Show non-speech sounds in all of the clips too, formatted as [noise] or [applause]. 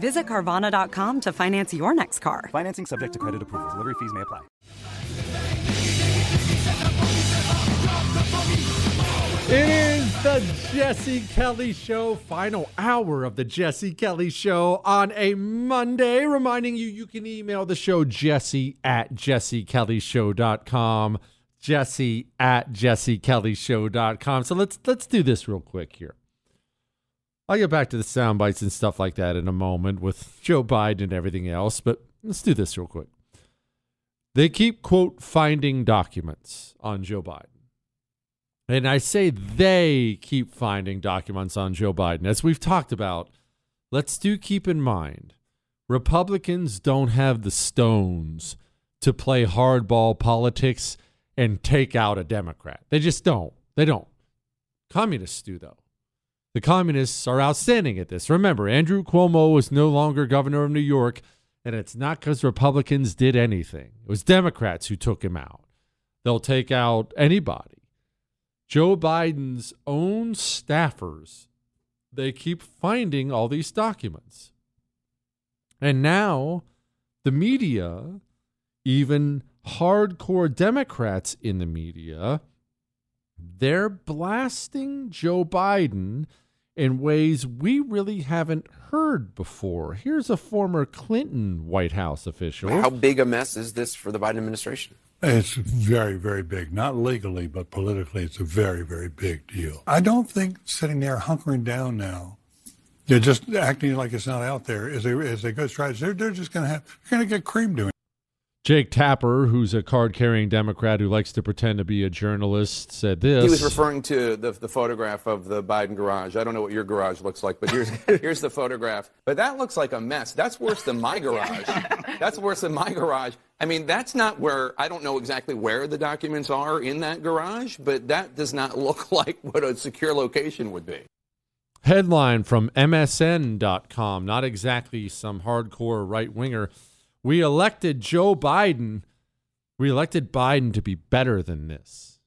Visit Carvana.com to finance your next car. Financing subject to credit approval. Delivery fees may apply. It is the Jesse Kelly Show, final hour of the Jesse Kelly Show on a Monday. Reminding you, you can email the show jesse at jessekellyshow.com. Jesse at jessekellyshow.com. So let's let's do this real quick here. I'll get back to the sound bites and stuff like that in a moment with Joe Biden and everything else, but let's do this real quick. They keep, quote, finding documents on Joe Biden. And I say they keep finding documents on Joe Biden. As we've talked about, let's do keep in mind Republicans don't have the stones to play hardball politics and take out a Democrat. They just don't. They don't. Communists do, though. The communists are outstanding at this. Remember, Andrew Cuomo is no longer governor of New York, and it's not because Republicans did anything. It was Democrats who took him out. They'll take out anybody. Joe Biden's own staffers, they keep finding all these documents. And now the media, even hardcore Democrats in the media, they're blasting Joe Biden in ways we really haven't heard before. Here's a former Clinton White House official. How big a mess is this for the Biden administration? It's very, very big. Not legally, but politically, it's a very, very big deal. I don't think sitting there hunkering down now, they're just acting like it's not out there is a, is a good strategy. They're, they're just going to have, going to get cream doing. Jake Tapper, who's a card carrying Democrat who likes to pretend to be a journalist, said this. He was referring to the, the photograph of the Biden garage. I don't know what your garage looks like, but here's, [laughs] here's the photograph. But that looks like a mess. That's worse than my garage. That's worse than my garage. I mean, that's not where, I don't know exactly where the documents are in that garage, but that does not look [laughs] like what a secure location would be. Headline from MSN.com, not exactly some hardcore right winger. We elected Joe Biden. We elected Biden to be better than this,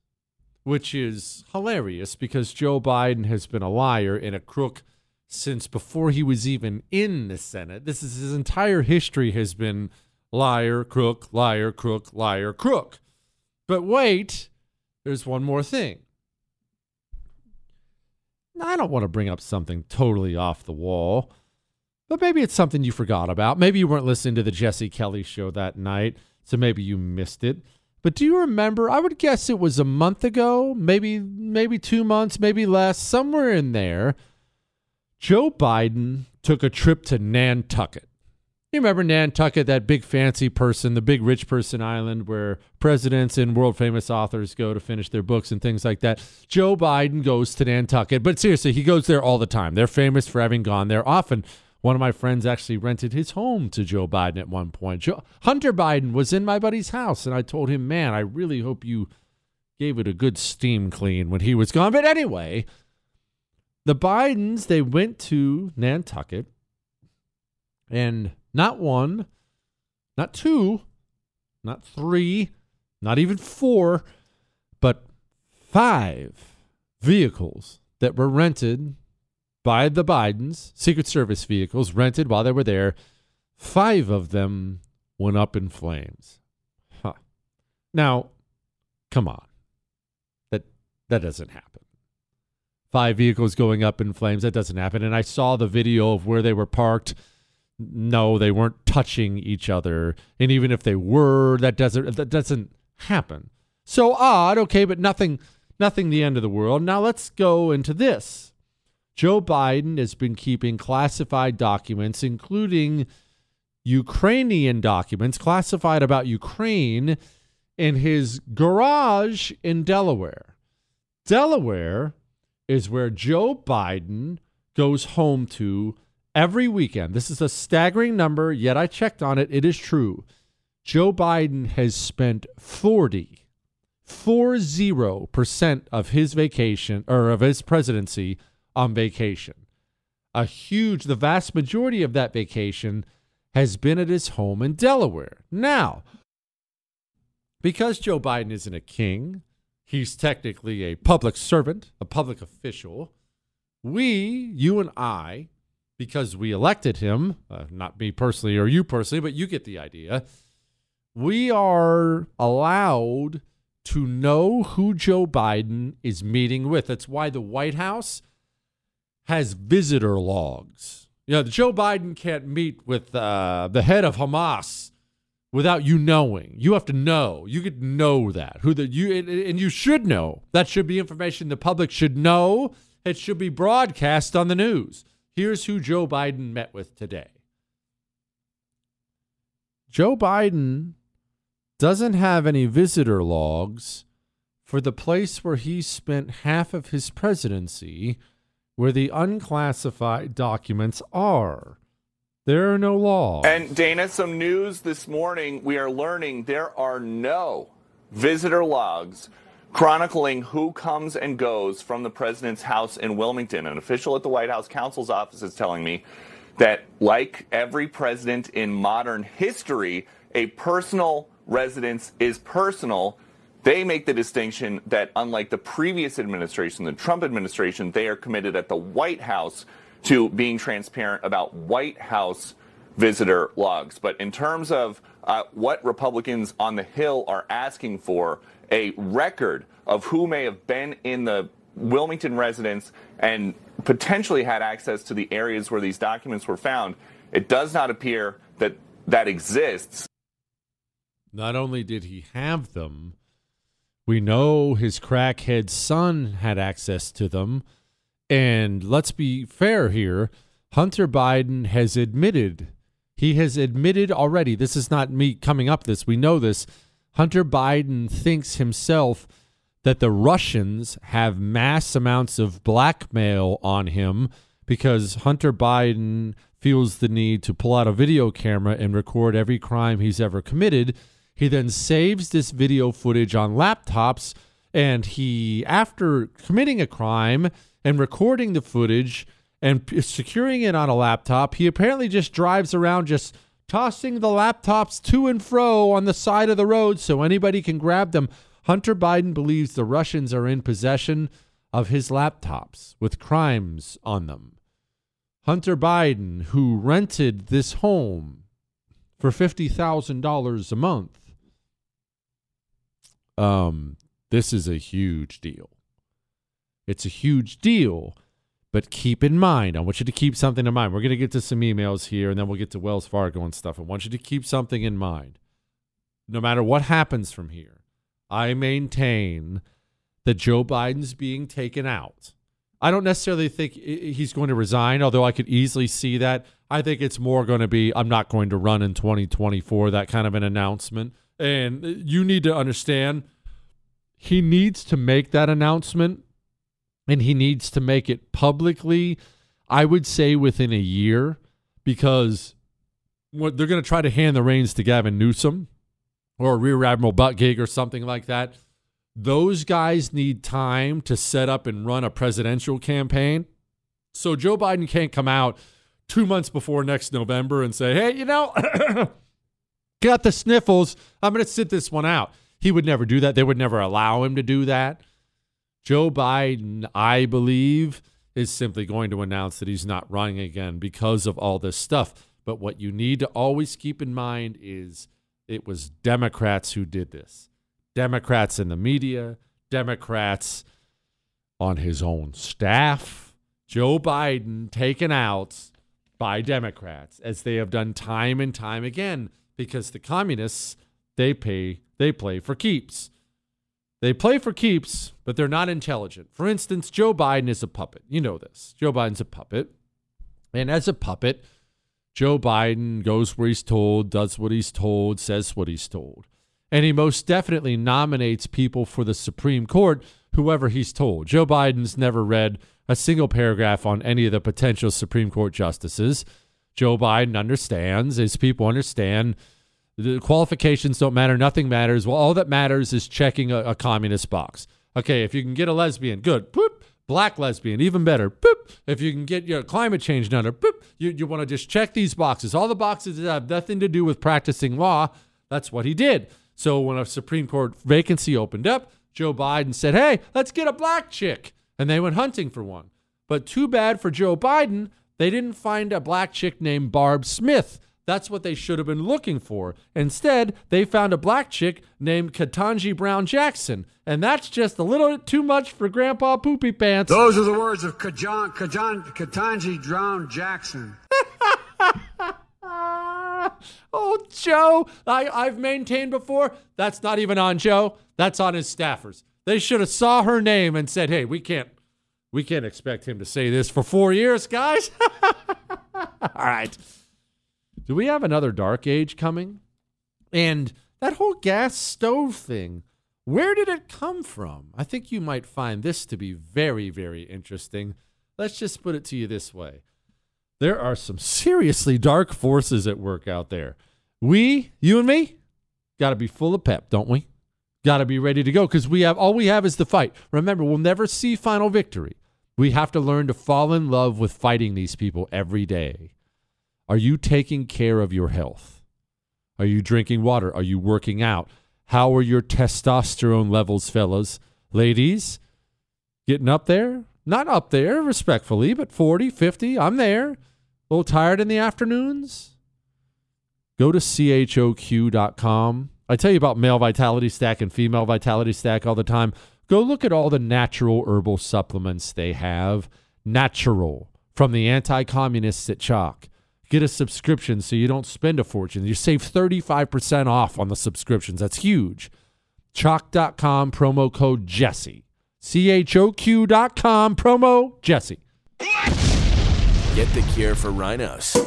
which is hilarious because Joe Biden has been a liar and a crook since before he was even in the Senate. This is his entire history has been liar, crook, liar, crook, liar, crook. But wait, there's one more thing. I don't want to bring up something totally off the wall, but maybe it's something you forgot about. Maybe you weren't listening to the Jesse Kelly show that night, so maybe you missed it. But do you remember? I would guess it was a month ago, maybe maybe 2 months, maybe less, somewhere in there. Joe Biden took a trip to Nantucket. You remember Nantucket, that big fancy person, the big rich person island where presidents and world famous authors go to finish their books and things like that. Joe Biden goes to Nantucket, but seriously, he goes there all the time. They're famous for having gone there often. One of my friends actually rented his home to Joe Biden at one point. Joe, Hunter Biden was in my buddy's house, and I told him, man, I really hope you gave it a good steam clean when he was gone. But anyway, the Bidens, they went to Nantucket, and not one, not two, not three, not even four, but five vehicles that were rented by the Bidens, Secret Service vehicles rented while they were there. Five of them went up in flames. Huh. Now, come on. That that doesn't happen. Five vehicles going up in flames, that doesn't happen. And I saw the video of where they were parked no, they weren't touching each other. And even if they were, that doesn't that doesn't happen. So odd, okay, but nothing nothing the end of the world. Now let's go into this. Joe Biden has been keeping classified documents, including Ukrainian documents classified about Ukraine in his garage in Delaware. Delaware is where Joe Biden goes home to every weekend. This is a staggering number, yet I checked on it. It is true. Joe Biden has spent 40, 40% of his vacation or of his presidency on vacation. A huge, the vast majority of that vacation has been at his home in Delaware. Now, because Joe Biden isn't a king, he's technically a public servant, a public official. We, you and I, because we elected him, uh, not me personally or you personally, but you get the idea. We are allowed to know who Joe Biden is meeting with. That's why the White House has visitor logs. You know, Joe Biden can't meet with uh, the head of Hamas without you knowing. You have to know. You could know that who the you and you should know. That should be information the public should know. It should be broadcast on the news. Here's who Joe Biden met with today. Joe Biden doesn't have any visitor logs for the place where he spent half of his presidency, where the unclassified documents are. There are no logs. And Dana, some news this morning. We are learning there are no visitor logs chronicling who comes and goes from the president's house in Wilmington. An official at the White House counsel's office is telling me that, like every president in modern history, a personal residence is personal. They make the distinction that, unlike the previous administration, the Trump administration, they are committed at the White House to being transparent about White House visitor logs. But in terms of uh, what Republicans on the Hill are asking for, a record of who may have been in the Wilmington residence and potentially had access to the areas where these documents were found, it does not appear that that exists. Not only did he have them, we know his crackhead son had access to them. And let's be fair here Hunter Biden has admitted, he has admitted already, this is not me coming up this, we know this Hunter Biden thinks himself that the Russians have mass amounts of blackmail on him because Hunter Biden feels the need to pull out a video camera and record every crime he's ever committed. He then saves this video footage on laptops and he after committing a crime and recording the footage and securing it on a laptop, he apparently just drives around just tossing the laptops to and fro on the side of the road so anybody can grab them. Hunter Biden believes the Russians are in possession of his laptops with crimes on them. Hunter Biden, who rented this home for $50,000 a month, Um, this is a huge deal. It's a huge deal, but keep in mind, I want you to keep something in mind. We're going to get to some emails here and then we'll get to Wells Fargo and stuff. I want you to keep something in mind. No matter what happens from here, I maintain that Joe Biden's being taken out. I don't necessarily think he's going to resign, although I could easily see that. I think it's more going to be I'm not going to run in 2024, that kind of an announcement. And you need to understand he needs to make that announcement and he needs to make it publicly, I would say within a year, because what they're going to try to hand the reins to Gavin Newsom or Rear Admiral Buttigieg or something like that. Those guys need time to set up and run a presidential campaign. So Joe Biden can't come out two months before next November and say, hey, you know, [clears throat] got the sniffles. I'm going to sit this one out. He would never do that. They would never allow him to do that. Joe Biden, I believe, is simply going to announce that he's not running again because of all this stuff. But what you need to always keep in mind is it was Democrats who did this. Democrats in the media, Democrats on his own staff. Joe Biden taken out by Democrats, as they have done time and time again, because the communists they pay they play for keeps. They play for keeps, but they're not intelligent. For instance, Joe Biden is a puppet. You know this. Joe Biden's a puppet. And as a puppet, Joe Biden goes where he's told, does what he's told, says what he's told. And he most definitely nominates people for the Supreme Court, whoever he's told. Joe Biden's never read a single paragraph on any of the potential Supreme Court justices. Joe Biden understands, his people understand the qualifications don't matter. Nothing matters. Well, all that matters is checking a, a communist box. Okay, if you can get a lesbian, good. Boop. Black lesbian, even better. Boop. If you can get your climate change done, boop. You, you want to just check these boxes. All the boxes that have nothing to do with practicing law. That's what he did. So when a Supreme Court vacancy opened up, Joe Biden said, hey, let's get a black chick. And they went hunting for one. But too bad for Joe Biden, they didn't find a black chick named Barb Smith. That's what they should have been looking for. Instead, they found a black chick named Ketanji Brown Jackson, and that's just a little too much for Grandpa Poopy Pants. Those are the words of Kajan, Kajan, Ketanji Brown Jackson. [laughs] oh, Joe, I, I've maintained before that's not even on Joe. That's on his staffers. They should have saw her name and said, "Hey, we can't, we can't expect him to say this for four years, guys." [laughs] All right. Do we have another dark age coming? And that whole gas stove thing, where did it come from? I think you might find this to be very, very interesting. Let's just put it to you this way there are some seriously dark forces at work out there. We, you and me, got to be full of pep, don't we? Got to be ready to go because we have all we have is the fight. Remember, we'll never see final victory. We have to learn to fall in love with fighting these people every day. Are you taking care of your health? Are you drinking water? Are you working out? How are your testosterone levels, fellas? Ladies, getting up there? Not up there, respectfully, but 40, 50, I'm there. A little tired in the afternoons? Go to choq.com. I tell you about male vitality stack and female vitality stack all the time. Go look at all the natural herbal supplements they have. Natural from the anti communists at Choq. Get a subscription so you don't spend a fortune. You save 35% off on the subscriptions. That's huge. Choq.com, promo code Jesse. C H O Q.com, promo Jesse. Get the cure for rhinos.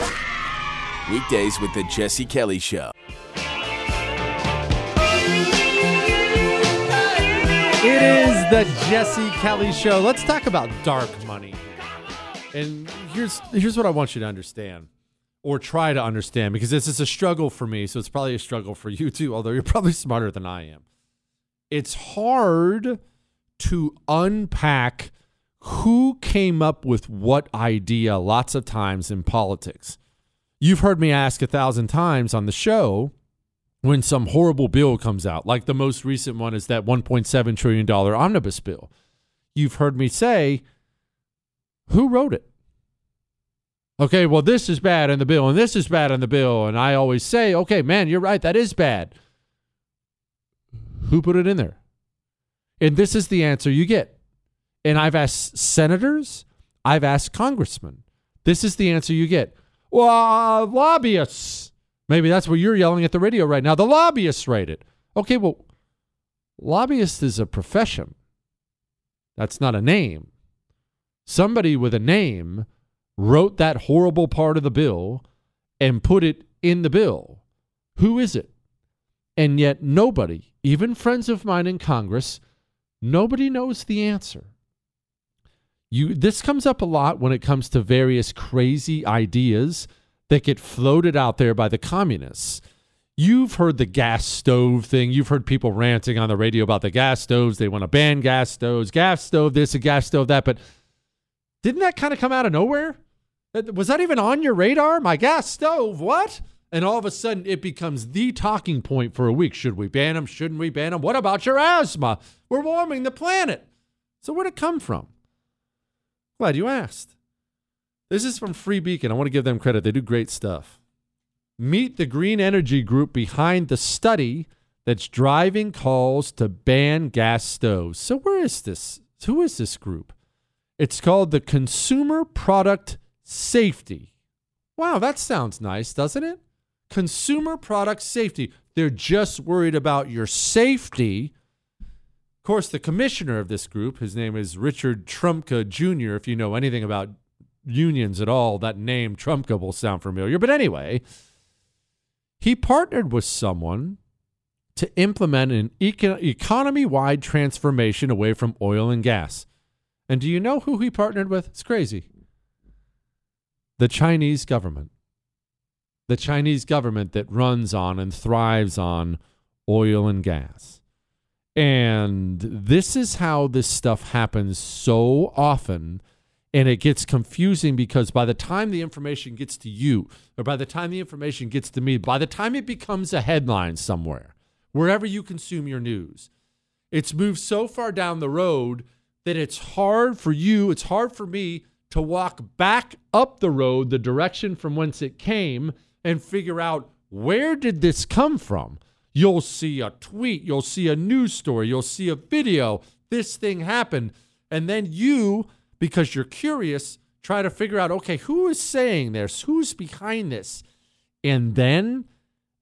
Weekdays with the Jesse Kelly Show. It is the Jesse Kelly Show. Let's talk about dark money. And here's here's what I want you to understand or try to understand because this is a struggle for me. So it's probably a struggle for you too, although you're probably smarter than I am. It's hard to unpack who came up with what idea lots of times in politics. You've heard me ask a thousand times on the show when some horrible bill comes out, like the most recent one is that $1.7 trillion omnibus bill. You've heard me say, who wrote it? okay, well, this is bad in the bill and this is bad in the bill. And I always say, okay, man, you're right. That is bad. Who put it in there? And this is the answer you get. And I've asked senators, I've asked congressmen. This is the answer you get. Well, uh, lobbyists. Maybe that's what you're yelling at the radio right now. The lobbyists write it. Okay, well, lobbyist is a profession. That's not a name. Somebody with a name wrote that horrible part of the bill and put it in the bill. Who is it? And yet, nobody, even friends of mine in Congress, nobody knows the answer. You, this comes up a lot when it comes to various crazy ideas that get floated out there by the communists. You've heard the gas stove thing. You've heard people ranting on the radio about the gas stoves. They want to ban gas stoves, gas stove this, a gas stove that. But didn't that kind of come out of nowhere? Was that even on your radar? My gas stove, what? And all of a sudden, it becomes the talking point for a week. Should we ban them? Shouldn't we ban them? What about your asthma? We're warming the planet. So, where'd it come from? Glad you asked. This is from Free Beacon. I want to give them credit. They do great stuff. Meet the green energy group behind the study that's driving calls to ban gas stoves. So, where is this? Who is this group? It's called the Consumer Product Safety. Wow, that sounds nice, doesn't it? Consumer product safety. They're just worried about your safety. Of course, the commissioner of this group, his name is Richard Trumka Jr. If you know anything about unions at all, that name Trumka will sound familiar. But anyway, he partnered with someone to implement an econ- economy wide transformation away from oil and gas. And do you know who he partnered with? It's crazy. The Chinese government the Chinese government that runs on and thrives on oil and gas. And this is how this stuff happens so often. And it gets confusing because by the time the information gets to you, or by the time the information gets to me, by the time it becomes a headline somewhere, wherever you consume your news, it's moved so far down the road that it's hard for you, it's hard for me to walk back up the road, the direction from whence it came, and figure out where did this come from? You'll see a tweet, you'll see a news story, you'll see a video. This thing happened. And then you, because you're curious, try to figure out okay, who is saying this? Who's behind this? And then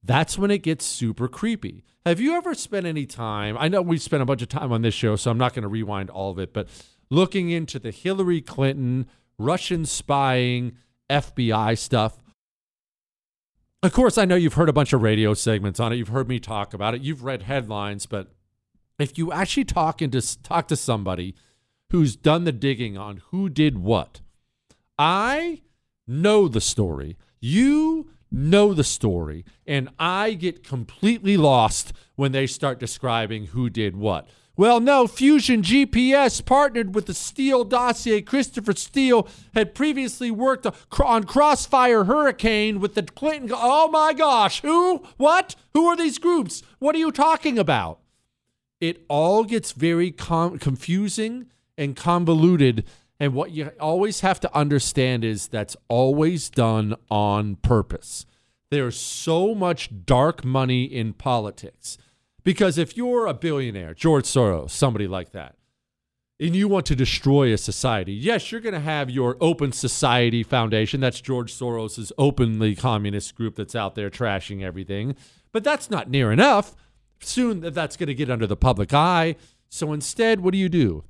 that's when it gets super creepy. Have you ever spent any time? I know we spent a bunch of time on this show, so I'm not going to rewind all of it, but looking into the Hillary Clinton, Russian spying, FBI stuff. Of course, I know you've heard a bunch of radio segments on it. You've heard me talk about it. You've read headlines, but if you actually talk into talk to somebody who's done the digging on who did what, I know the story. You know the story, and I get completely lost when they start describing who did what. Well, no, Fusion GPS partnered with the Steele dossier. Christopher Steele had previously worked on Crossfire Hurricane with the Clinton. Oh my gosh, who? What? Who are these groups? What are you talking about? It all gets very com- confusing and convoluted. And what you always have to understand is that's always done on purpose. There's so much dark money in politics because if you're a billionaire, George Soros, somebody like that, and you want to destroy a society, yes, you're going to have your Open Society Foundation. That's George Soros's openly communist group that's out there trashing everything. But that's not near enough. Soon that's going to get under the public eye. So instead, what do you do?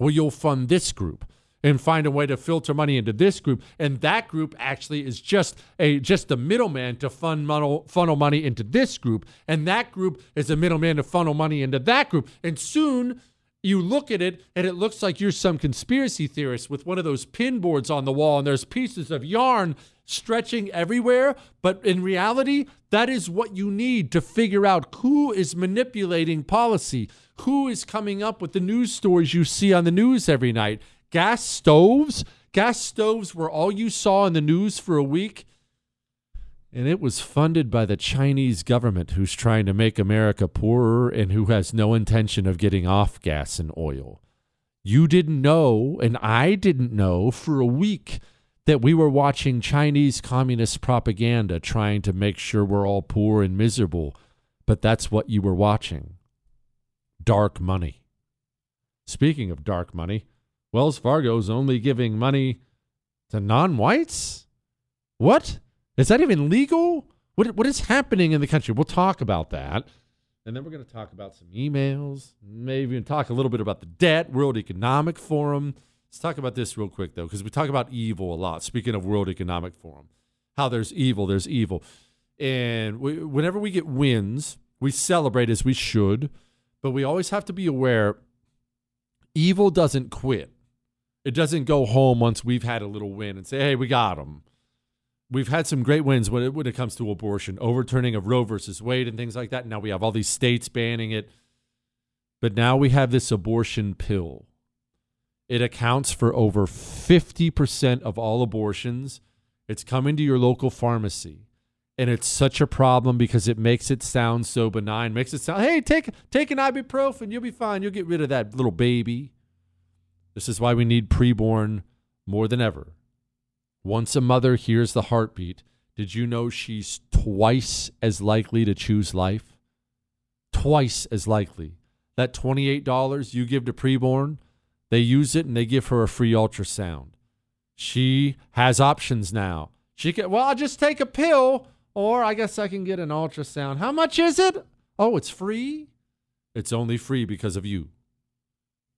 Well, you'll fund this group and find a way to filter money into this group. And that group actually is just a just a middleman to fund funnel, funnel money into this group. And that group is a middleman to funnel money into that group. And soon you look at it and it looks like you're some conspiracy theorist with one of those pin boards on the wall and there's pieces of yarn stretching everywhere but in reality that is what you need to figure out who is manipulating policy who is coming up with the news stories you see on the news every night gas stoves. Gas stoves were all you saw in the news for a week. And it was funded by the Chinese government, who's trying to make America poorer and who has no intention of getting off gas and oil. You didn't know, and I didn't know for a week that we were watching Chinese communist propaganda trying to make sure we're all poor and miserable. But that's what you were watching. dark money. Speaking of dark money, Wells Fargo's only giving money to non whites? What? Is that even legal? What, what is happening in the country? We'll talk about that. And then we're going to talk about some emails, maybe even talk a little bit about the debt, World Economic Forum. Let's talk about this real quick, though, because we talk about evil a lot. Speaking of World Economic Forum, how there's evil, there's evil. And we, whenever we get wins, we celebrate as we should, but we always have to be aware evil doesn't quit. It doesn't go home once we've had a little win and say, hey, we got them. We've had some great wins when it, when it comes to abortion, overturning of Roe versus Wade and things like that. Now we have all these states banning it. But now we have this abortion pill. It accounts for over 50% of all abortions. It's coming to your local pharmacy. And it's such a problem because it makes it sound so benign. Makes it sound, hey, take take an ibuprofen, you'll be fine. You'll get rid of that little baby. This is why we need preborn more than ever. Once a mother hears the heartbeat, did you know she's twice as likely to choose life? Twice as likely. That $28 you give to preborn, they use it and they give her a free ultrasound. She has options now. She can, well, I'll just take a pill, or I guess I can get an ultrasound. How much is it? Oh, it's free? It's only free because of you.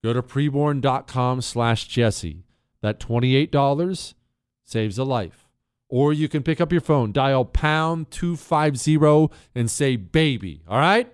Go to preborn.com slash Jesse. That $28 saves a life. Or you can pick up your phone, dial pound 250 and say baby. All right?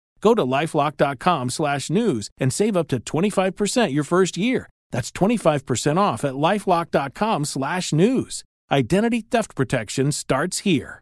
Go to lifelock.com/news and save up to 25% your first year. That's 25% off at lifelock.com/news. Identity theft protection starts here.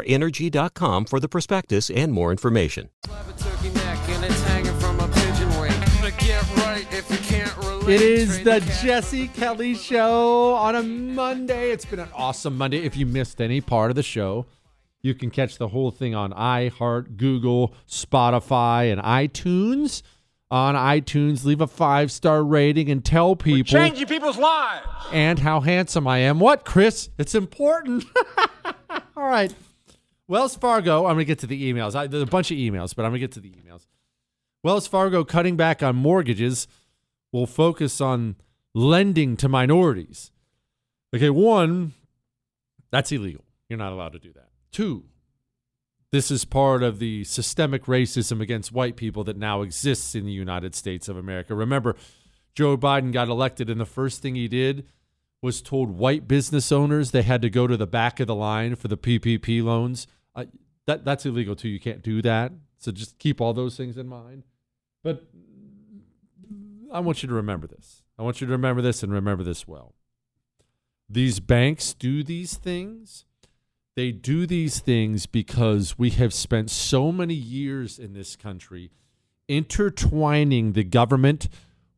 LabradorEnergy.com for the prospectus and more information. It is the Jesse Kelly Show on a Monday. It's been an awesome Monday. If you missed any part of the show, you can catch the whole thing on iHeart, Google, Spotify, and iTunes. On iTunes, leave a five star rating and tell people. We're changing people's lives. And how handsome I am. What, Chris? It's important. [laughs] All right. Wells Fargo, I'm going to get to the emails. I, there's a bunch of emails, but I'm going to get to the emails. Wells Fargo cutting back on mortgages will focus on lending to minorities. Okay, one, that's illegal. You're not allowed to do that. Two, this is part of the systemic racism against white people that now exists in the United States of America. Remember, Joe Biden got elected, and the first thing he did was told white business owners they had to go to the back of the line for the PPP loans uh, that that's illegal too. You can't do that. So just keep all those things in mind. But I want you to remember this. I want you to remember this and remember this well. These banks do these things. They do these things because we have spent so many years in this country intertwining the government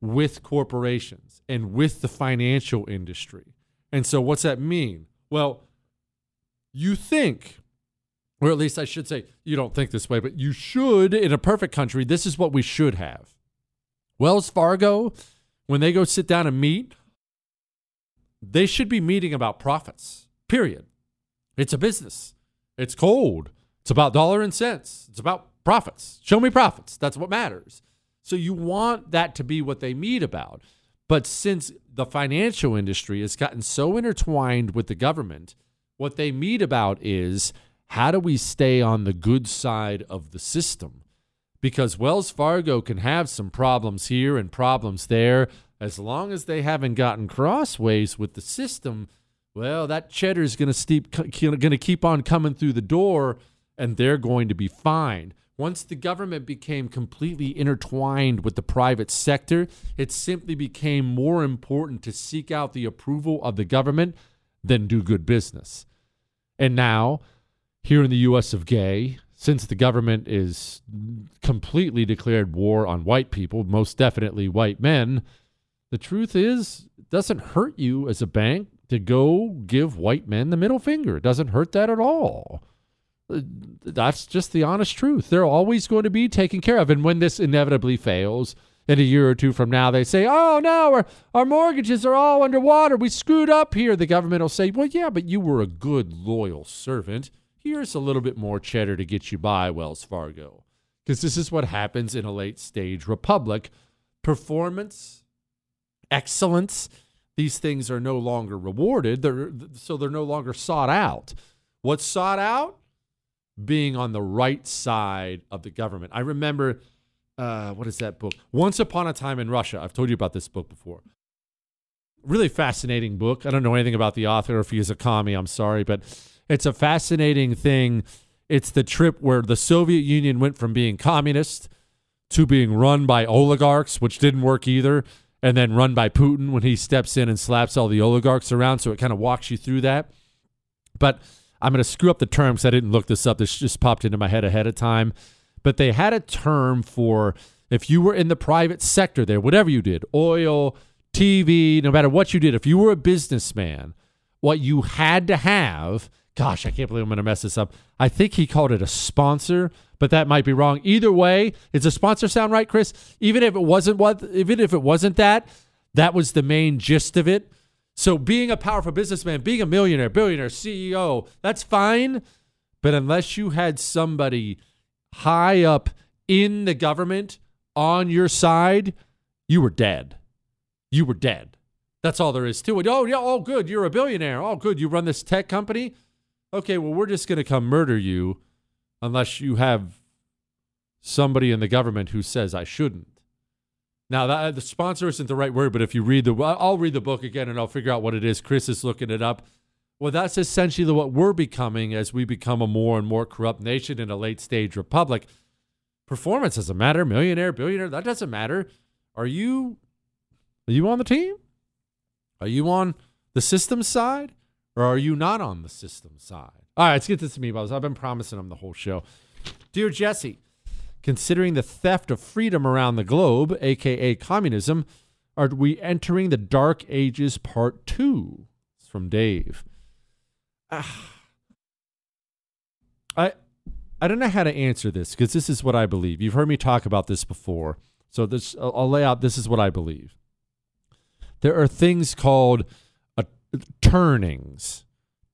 with corporations and with the financial industry. And so, what's that mean? Well, you think or at least I should say, you don't think this way, but you should, in a perfect country, this is what we should have. Wells Fargo, when they go sit down and meet, they should be meeting about profits, period. It's a business, it's cold, it's about dollar and cents, it's about profits. Show me profits. That's what matters. So you want that to be what they meet about. But since the financial industry has gotten so intertwined with the government, what they meet about is how do we stay on the good side of the system? Because Wells Fargo can have some problems here and problems there. As long as they haven't gotten crossways with the system, well, that cheddar is going to keep on coming through the door, and they're going to be fine. Once the government became completely intertwined with the private sector, it simply became more important to seek out the approval of the government than do good business. And now here in the U.S. of gay, since the government is completely declared war on white people, most definitely white men, the truth is, it doesn't hurt you as a bank to go give white men the middle finger. It doesn't hurt that at all. Uh, that's just the honest truth. They're always going to be taken care of. And when this inevitably fails, in a year or two from now, they say, oh, no, our, our mortgages are all underwater. We screwed up here. The government will say, well, yeah, but you were a good, loyal servant here's a little bit more cheddar to get you by, Wells Fargo. Because this is what happens in a late stage republic. Performance, excellence, these things are no longer rewarded. They're, so they're no longer sought out. What's sought out? Being on the right side of the government. I remember, uh, what is that book? Once Upon a Time in Russia. I've told you about this book before. Really fascinating book. I don't know anything about the author. If he is a commie, I'm sorry, but it's a fascinating thing. It's the trip where the Soviet Union went from being communist to being run by oligarchs, which didn't work either, and then run by Putin when he steps in and slaps all the oligarchs around. So it kind of walks you through that. But I'm going to screw up the term because I didn't look this up. This just popped into my head ahead of time. But they had a term for if you were in the private sector there, whatever you did, oil, TV, no matter what you did, if you were a businessman, what you had to have gosh, I can't believe I'm going to mess this up. I think he called it a sponsor, but that might be wrong. Either way, is a sponsor sound right, Chris? Even if it wasn't what, even if it wasn't that, that was the main gist of it. So being a powerful businessman, being a millionaire, billionaire, CEO, that's fine. But unless you had somebody high up in the government on your side, you were dead. You were dead. That's all there is to it. Oh, yeah, oh good, you're a billionaire. Oh good, you run this tech company. Okay, well, we're just going to come murder you unless you have somebody in the government who says I shouldn't. Now, that, the sponsor isn't the right word, but if you read the, I'll read the book again and I'll figure out what it is. Chris is looking it up. Well, that's essentially what we're becoming as we become a more and more corrupt nation in a late stage republic. Performance doesn't matter. Millionaire, billionaire, that doesn't matter. Are you, are you on the team? Are you on the system side or are you not on the system side? All right, let's get this to me, Buzz. I've been promising them the whole show. Dear Jesse, considering the theft of freedom around the globe, aka communism, are we entering the dark ages part two? It's from Dave. Ah. I I don't know how to answer this because this is what I believe. You've heard me talk about this before. So this I'll, I'll lay out this is what I believe. There are things called turnings.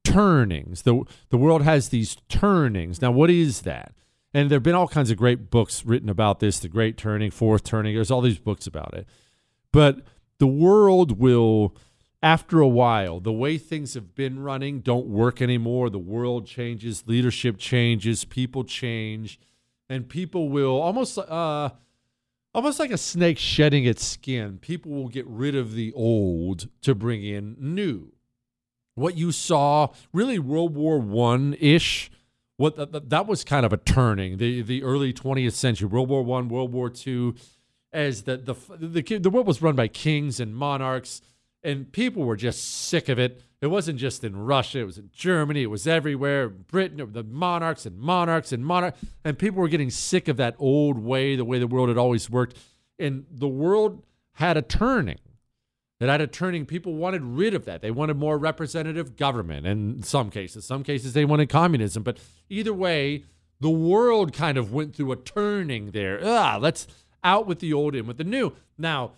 Turnings. The the world has these turnings. Now what is that? And there have been all kinds of great books written about this, the great turning, fourth turning. There's all these books about it. But the world will after a while, the way things have been running don't work anymore. The world changes, leadership changes, people change, and people will almost uh almost like a snake shedding its skin. People will get rid of the old to bring in new. What you saw, really World War 1 ish, what that was kind of a turning. The the early 20th century, World War 1, World War 2 as the, the the the world was run by kings and monarchs and people were just sick of it. It wasn't just in Russia; it was in Germany. It was everywhere. Britain, the monarchs and monarchs and monarchs, and people were getting sick of that old way, the way the world had always worked. And the world had a turning. It had a turning. People wanted rid of that. They wanted more representative government. In some cases, some cases they wanted communism. But either way, the world kind of went through a turning there. Ah, let's out with the old, in with the new. Now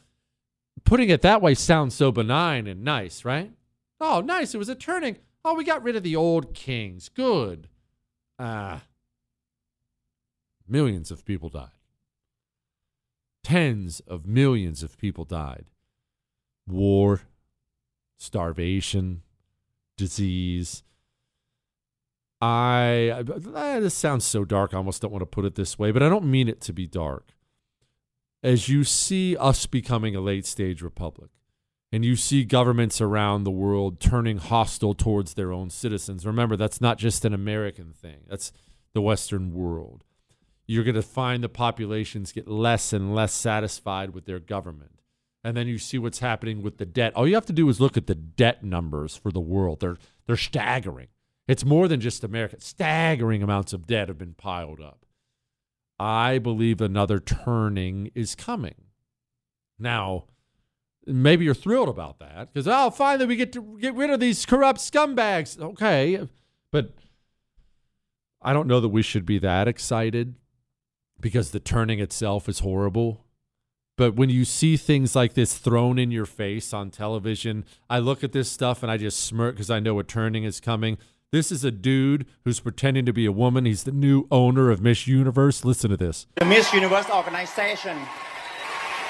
putting it that way sounds so benign and nice, right? Oh, nice. It was a turning. Oh, we got rid of the old kings. Good. Ah. Uh, millions of people died. Tens of millions of people died. War, starvation, disease. I, I this sounds so dark. I almost don't want to put it this way, but I don't mean it to be dark as you see us becoming a late stage republic and you see governments around the world turning hostile towards their own citizens, remember that's not just an American thing, that's the Western world. You're going to find the populations get less and less satisfied with their government. And then you see what's happening with the debt. All you have to do is look at the debt numbers for the world. They're they're staggering. It's more than just America. Staggering amounts of debt have been piled up. I believe another turning is coming. Now, maybe you're thrilled about that because oh, finally we get to get rid of these corrupt scumbags. Okay, but I don't know that we should be that excited because the turning itself is horrible. But when you see things like this thrown in your face on television, I look at this stuff and I just smirk because I know a turning is coming. This is a dude who's pretending to be a woman. He's the new owner of Miss Universe. Listen to this. The Miss Universe organization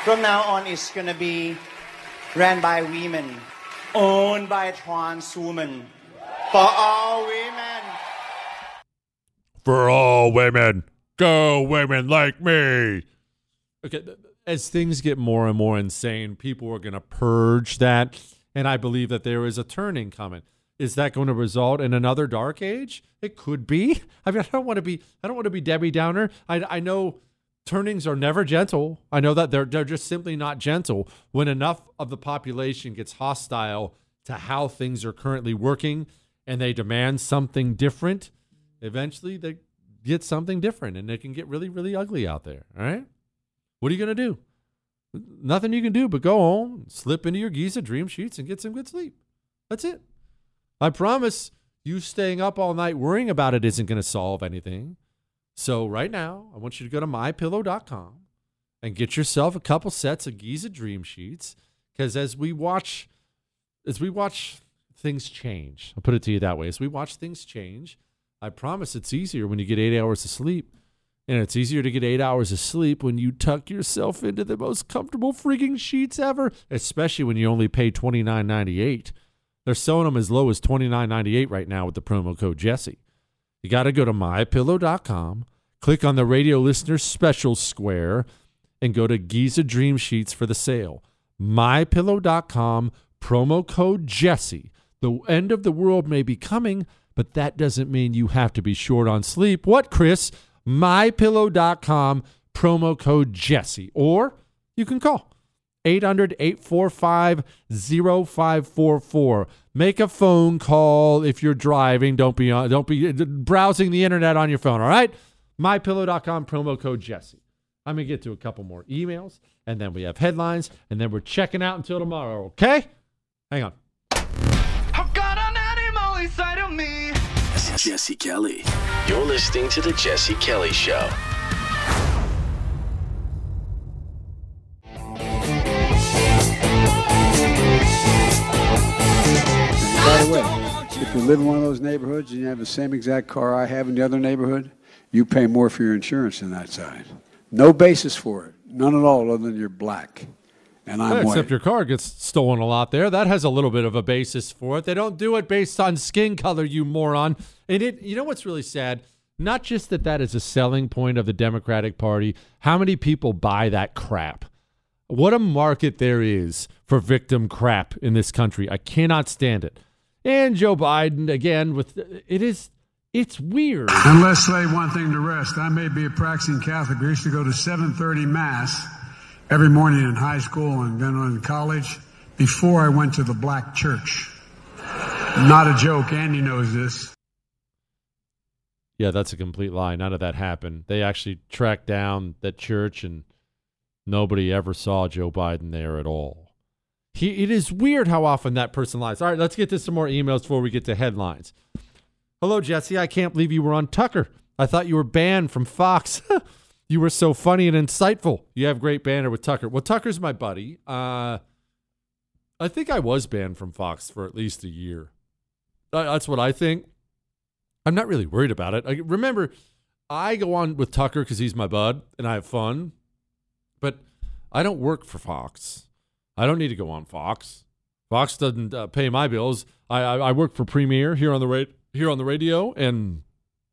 from now on is going to be ran by women, owned by trans women, for all women. For all women. Go women like me. Okay, as things get more and more insane, people are going to purge that. And I believe that there is a turning coming. Is that going to result in another dark age? It could be. [laughs] I mean, I don't want to be. I don't want to be Debbie Downer. I, I know turnings are never gentle. I know that they're they're just simply not gentle. When enough of the population gets hostile to how things are currently working, and they demand something different, eventually they get something different, and it can get really really ugly out there. All right. What are you gonna do? Nothing you can do but go home, slip into your Giza dream sheets, and get some good sleep. That's it. I promise you staying up all night worrying about it isn't going to solve anything. So right now, I want you to go to mypillow.com and get yourself a couple sets of Giza Dream Sheets because as we watch as we watch things change, I'll put it to you that way. As we watch things change, I promise it's easier when you get eight hours of sleep. And it's easier to get eight hours of sleep when you tuck yourself into the most comfortable freaking sheets ever, especially when you only pay twenty nine ninety eight. They're selling them as low as twenty nine ninety eight right now with the promo code Jesse. You got to go to mypillow.com, click on the radio listener special square, and go to Giza Dream Sheets for the sale. mypillow.com, promo code Jesse. The end of the world may be coming, but that doesn't mean you have to be short on sleep. What, Chris? mypillow.com, promo code Jesse. Or you can call 800 845 0544. Make a phone call if you're driving. Don't be on, don't be browsing the internet on your phone, all right? mypillow.com promo code Jesse. I'm going to get to a couple more emails and then we have headlines and then we're checking out until tomorrow, okay? Hang on. An this is Jesse Kelly. You're listening to The Jesse Kelly Show. By the way, if you live in one of those neighborhoods and you have the same exact car I have in the other neighborhood, you pay more for your insurance than that side. No basis for it. None at all other than you're black. And I'm white. except your car gets stolen a lot there. That has a little bit of a basis for it. They don't do it based on skin color, you moron. And it, you know what's really sad? Not just that that is a selling point of the Democratic Party. How many people buy that crap? What a market there is for victim crap in this country. I cannot stand it. And Joe Biden again with it is it's weird. And let's say one thing to rest. I may be a practicing Catholic. I used to go to 7:30 mass every morning in high school and then in college before I went to the black church. Not a joke. Andy knows this. Yeah, that's a complete lie. None of that happened. They actually tracked down that church and nobody ever saw Joe Biden there at all. He, it is weird how often that person lies. All right, let's get to some more emails before we get to headlines. Hello, Jesse. I can't believe you were on Tucker. I thought you were banned from Fox. [laughs] you were so funny and insightful. You have great banter with Tucker. Well, Tucker's my buddy. Uh, I think I was banned from Fox for at least a year. That's what I think. I'm not really worried about it. I, remember, I go on with Tucker because he's my bud and I have fun, but I don't work for Fox. I don't need to go on Fox. Fox doesn't uh, pay my bills. I, I I work for Premiere here on the ra- here on the radio, and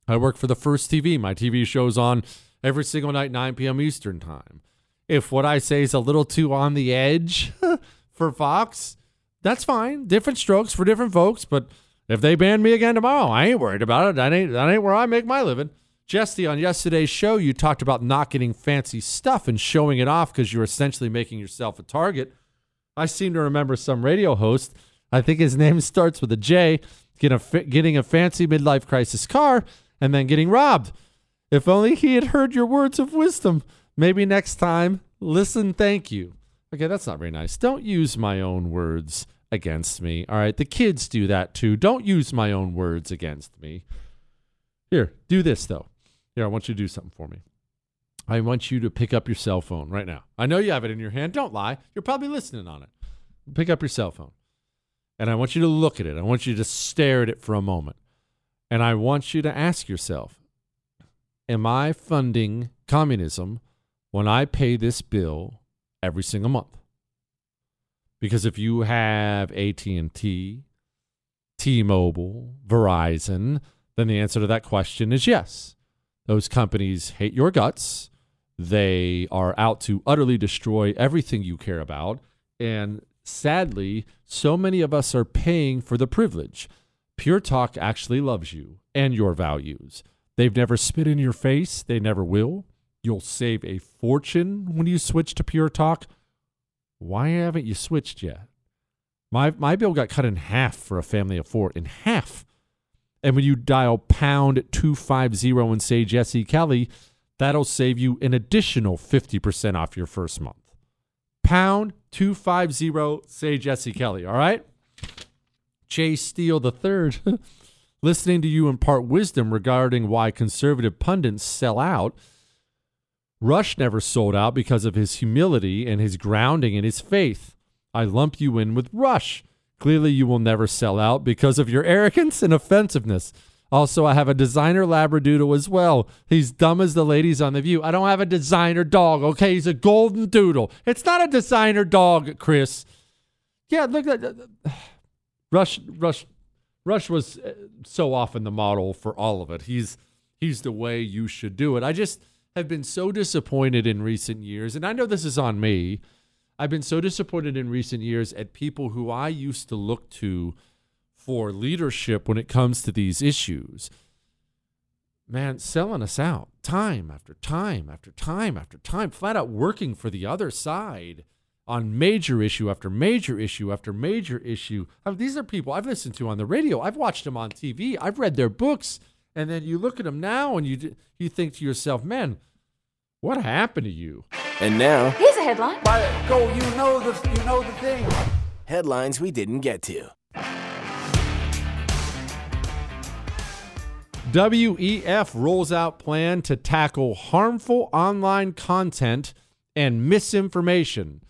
I work for the First TV. My TV show's on every single night, 9 p.m. Eastern time. If what I say is a little too on the edge [laughs] for Fox, that's fine. Different strokes for different folks, but if they ban me again tomorrow, I ain't worried about it. That ain't that ain't where I make my living. Jesse, on yesterday's show, you talked about not getting fancy stuff and showing it off because you're essentially making yourself a target. I seem to remember some radio host, I think his name starts with a J, get a, getting a fancy midlife crisis car and then getting robbed. If only he had heard your words of wisdom. Maybe next time, listen, thank you. Okay, that's not very nice. Don't use my own words against me. All right, the kids do that too. Don't use my own words against me. Here, do this though. Here, I want you to do something for me. I want you to pick up your cell phone right now. I know you have it in your hand. Don't lie. You're probably listening on it. Pick up your cell phone. And I want you to look at it. I want you to stare at it for a moment. And I want you to ask yourself Am I funding communism when I pay this bill every single month? Because if you have AT&T, T-Mobile, Verizon, then the answer to that question is yes. Those companies hate your guts. They are out to utterly destroy everything you care about. And sadly, so many of us are paying for the privilege. Pure Talk actually loves you and your values. They've never spit in your face, they never will. You'll save a fortune when you switch to Pure Talk. Why haven't you switched yet? My my bill got cut in half for a family of four, in half. And when you dial pound 250 and say Jesse Kelly, that'll save you an additional 50% off your first month. Pound 250, say Jesse Kelly, all right? Chase Steele III, [laughs] listening to you impart wisdom regarding why conservative pundits sell out. Rush never sold out because of his humility and his grounding in his faith. I lump you in with Rush Clearly, you will never sell out because of your arrogance and offensiveness. Also, I have a designer Labradoodle as well. He's dumb as the ladies on The View. I don't have a designer dog, okay? He's a golden doodle. It's not a designer dog, Chris. Yeah, look at Rush. Rush. Rush was uh, so often the model for all of it. He's he's the way you should do it. I just have been so disappointed in recent years, and I know this is on me. I've been so disappointed in recent years at people who I used to look to for leadership when it comes to these issues. Man, selling us out time after time after time after time, flat out working for the other side on major issue after major issue after major issue. I mean, these are people I've listened to on the radio. I've watched them on TV. I've read their books. And then you look at them now and you you think to yourself, man, what happened to you? And now, Here's a headline. go, you know the you know the thing. Headlines we didn't get to. WEF rolls out plan to tackle harmful online content and misinformation.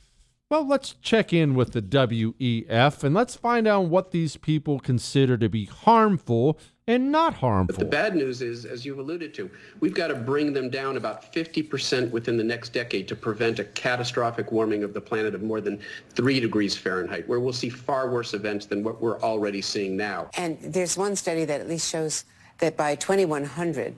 Well, let's check in with the WEF and let's find out what these people consider to be harmful and not harmful. But the bad news is, as you've alluded to, we've got to bring them down about 50% within the next decade to prevent a catastrophic warming of the planet of more than 3 degrees Fahrenheit, where we'll see far worse events than what we're already seeing now. And there's one study that at least shows that by 2100,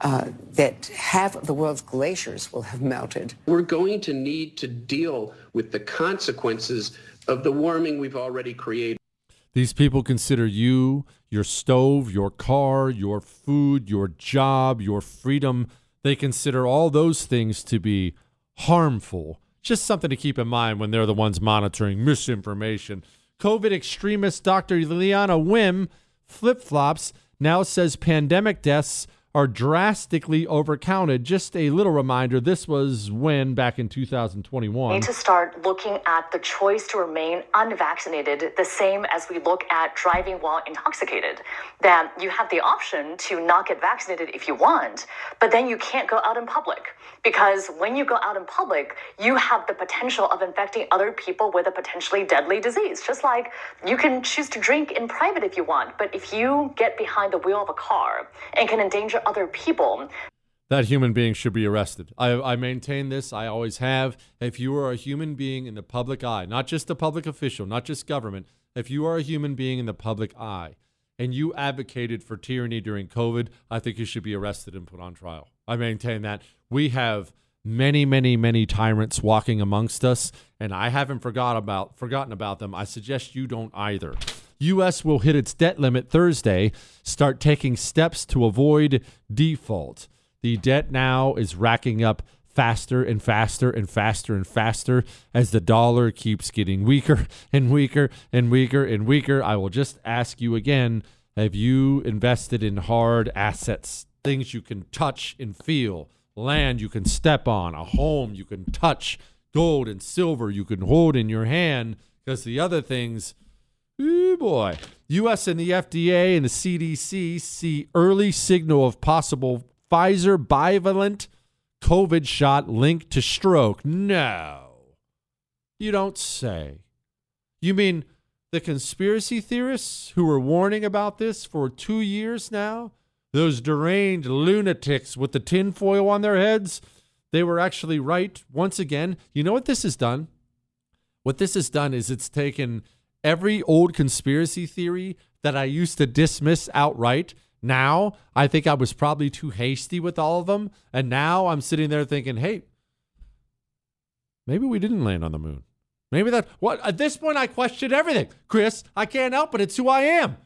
uh, that half of the world's glaciers will have melted. We're going to need to deal with the consequences of the warming we've already created. These people consider you, your stove, your car, your food, your job, your freedom. They consider all those things to be harmful. Just something to keep in mind when they're the ones monitoring misinformation. COVID extremist Dr. Leana Wen flip flops now says pandemic deaths are drastically overcounted. Just a little reminder this was when, back in 2021. need to start looking at the choice to remain unvaccinated the same as we look at driving while intoxicated. That you have the option to not get vaccinated if you want, but then you can't go out in public because when you go out in public, you have the potential of infecting other people with a potentially deadly disease. Just like you can choose to drink in private if you want, but if you get behind the wheel of a car and can endanger other people, that human being should be arrested. I, I maintain this. I always have. If you are a human being in the public eye, not just a public official, not just government, if you are a human being in the public eye and you advocated for tyranny during COVID, I think you should be arrested and put on trial. I maintain that. We have many, many, many tyrants walking amongst us, and I haven't forgot about forgotten about them. I suggest you don't either. US will hit its debt limit Thursday, start taking steps to avoid default. The debt now is racking up faster and faster and faster and faster as the dollar keeps getting weaker [laughs] and weaker and weaker and weaker. I will just ask you again have you invested in hard assets, things you can touch and feel, land you can step on, a home you can touch, gold and silver you can hold in your hand? Because the other things, Ooh, boy. U.S. and the FDA and the CDC see early signal of possible Pfizer bivalent COVID shot linked to stroke. No. You don't say. You mean the conspiracy theorists who were warning about this for two years now? Those deranged lunatics with the tinfoil on their heads? They were actually right once again. You know what this has done? What this has done is it's taken every old conspiracy theory that I used to dismiss outright. Now, I think I was probably too hasty with all of them. And now I'm sitting there thinking, hey, maybe we didn't land on the moon. Maybe that, what, at this point, I question everything. Chris, I can't help it. It's who I am.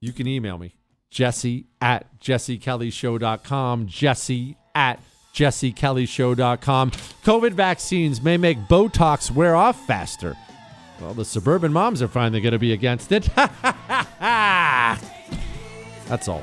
You can email me, jesse at jessekellyshow.com, jesse at jessekellyshow.com. COVID vaccines may make Botox wear off faster. Well, the suburban moms are finally going to be against it. [laughs] That's all.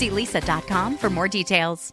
See leesa.com for more details.